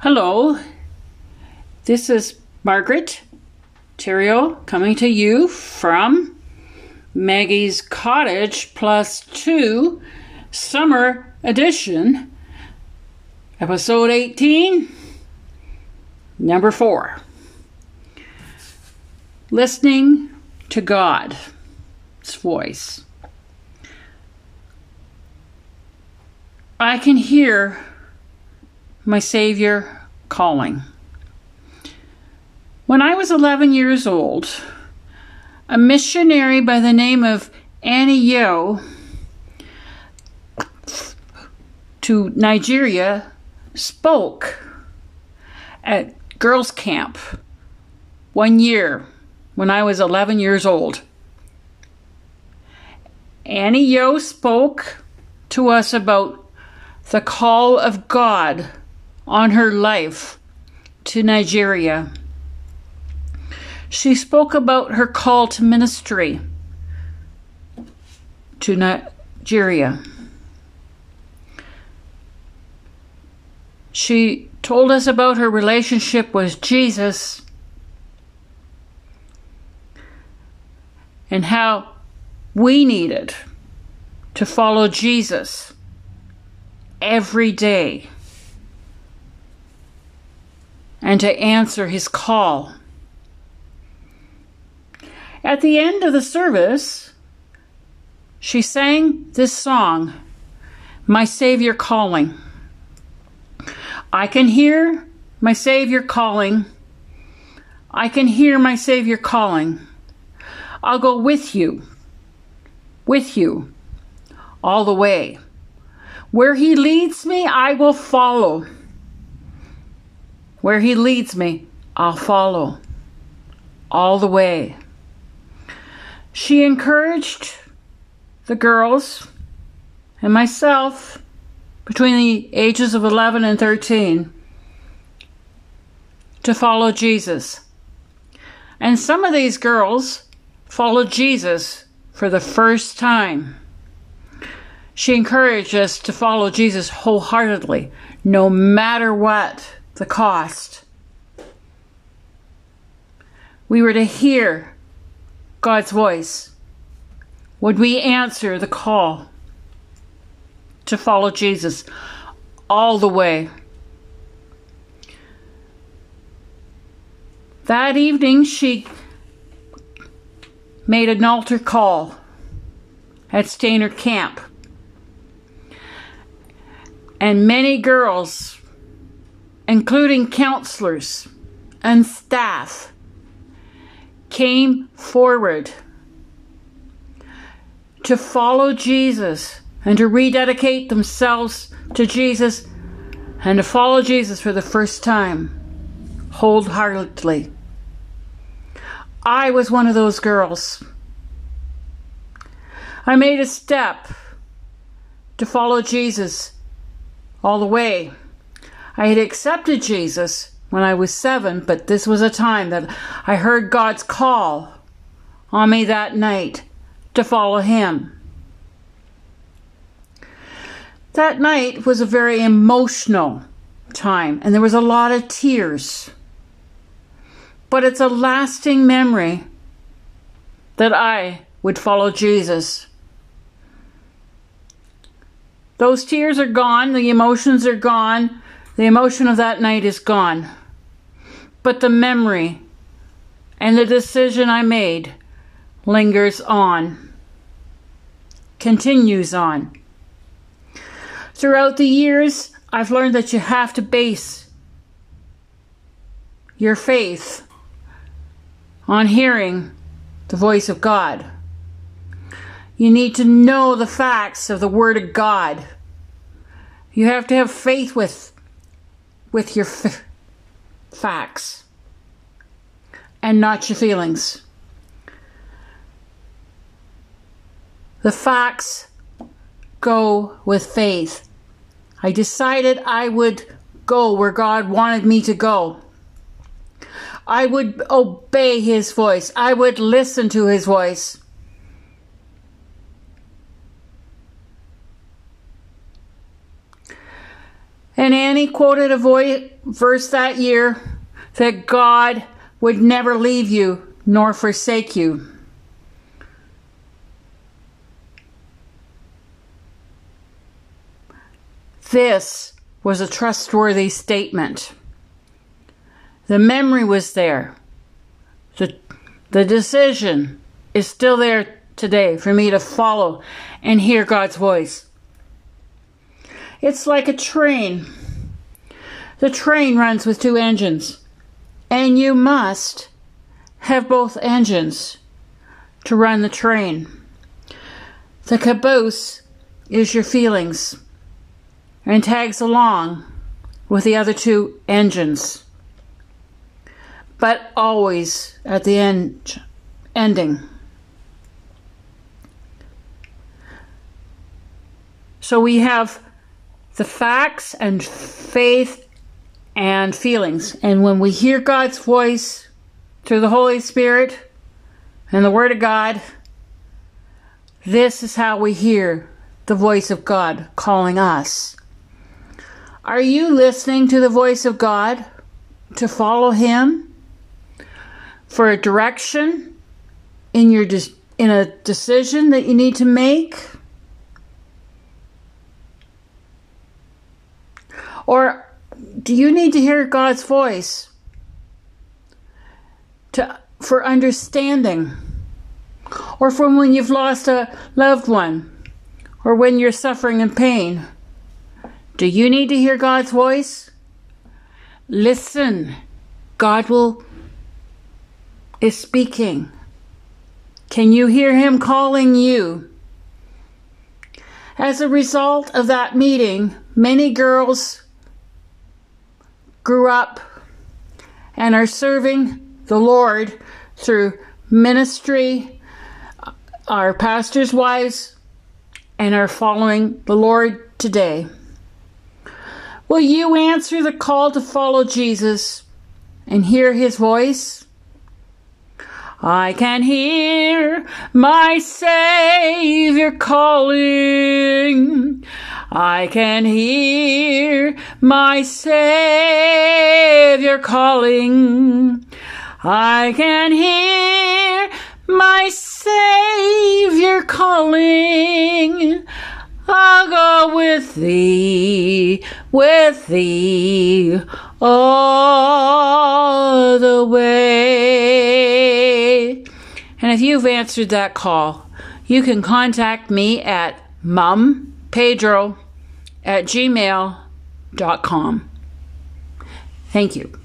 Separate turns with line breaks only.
Hello, this is Margaret Theriault coming to you from Maggie's Cottage Plus 2 Summer Edition, Episode 18, Number 4. Listening to God's voice. I can hear my Savior calling. When I was 11 years old, a missionary by the name of Annie Yo to Nigeria spoke at girls' camp one year when I was 11 years old. Annie Yo spoke to us about the call of God on her life to Nigeria. She spoke about her call to ministry to Nigeria. She told us about her relationship with Jesus and how we needed to follow Jesus every day and to answer his call. At the end of the service, she sang this song, My Savior Calling. I can hear my Savior calling. I can hear my Savior calling. I'll go with you, with you, all the way. Where He leads me, I will follow. Where He leads me, I'll follow all the way. She encouraged the girls and myself between the ages of 11 and 13 to follow Jesus. And some of these girls followed Jesus for the first time. She encouraged us to follow Jesus wholeheartedly, no matter what the cost. We were to hear God's voice. Would we answer the call to follow Jesus all the way? That evening, she made an altar call at Stainer Camp. And many girls including counselors and staff, came forward to follow Jesus and to rededicate themselves to Jesus and to follow Jesus for the first time wholeheartedly. I was one of those girls. I made a step to follow Jesus all the way. I had accepted Jesus when I was seven, but this was a time that I heard God's call on me that night to follow Him. That night was a very emotional time, and there was a lot of tears. But it's a lasting memory that I would follow Jesus. Those tears are gone, the emotions are gone, the emotion of that night is gone. But the memory and the decision I made lingers on, continues on. Throughout the years, I've learned that you have to base your faith on hearing the voice of God. You need to know the facts of the Word of God. You have to have faith with with your f- facts and not your feelings. The facts go with faith. I decided I would go where God wanted me to go. I would obey His voice. I would listen to His voice. And Annie quoted a verse that year that God would never leave you nor forsake you. This was a trustworthy statement. The memory was there. The, the decision is still there today for me to follow and hear God's voice. It's like a train. The train runs with two engines, and you must have both engines to run the train. The caboose is your feelings and tags along with the other two engines, but always at the end ending. So we have the facts and faith and feelings. And when we hear God's voice through the Holy Spirit and the Word of God, this is how we hear the voice of God calling us. Are you listening to the voice of God to follow Him for a direction in your in a decision that you need to make? Or do you need to hear God's voice to, for understanding? Or from when you've lost a loved one? Or when you're suffering in pain? Do you need to hear God's voice? Listen. God will is speaking. Can you hear him calling you? As a result of that meeting, many girls grew up and are serving the Lord through ministry, our pastors' wives, and are following the Lord today. Will you answer the call to follow Jesus and hear his voice? I can hear my Savior calling. I can hear my Savior calling. I can hear my Savior calling. I'll go with thee, with thee all the way. And if you've answered that call, you can contact me at mum pedro at gmail.com. Thank you.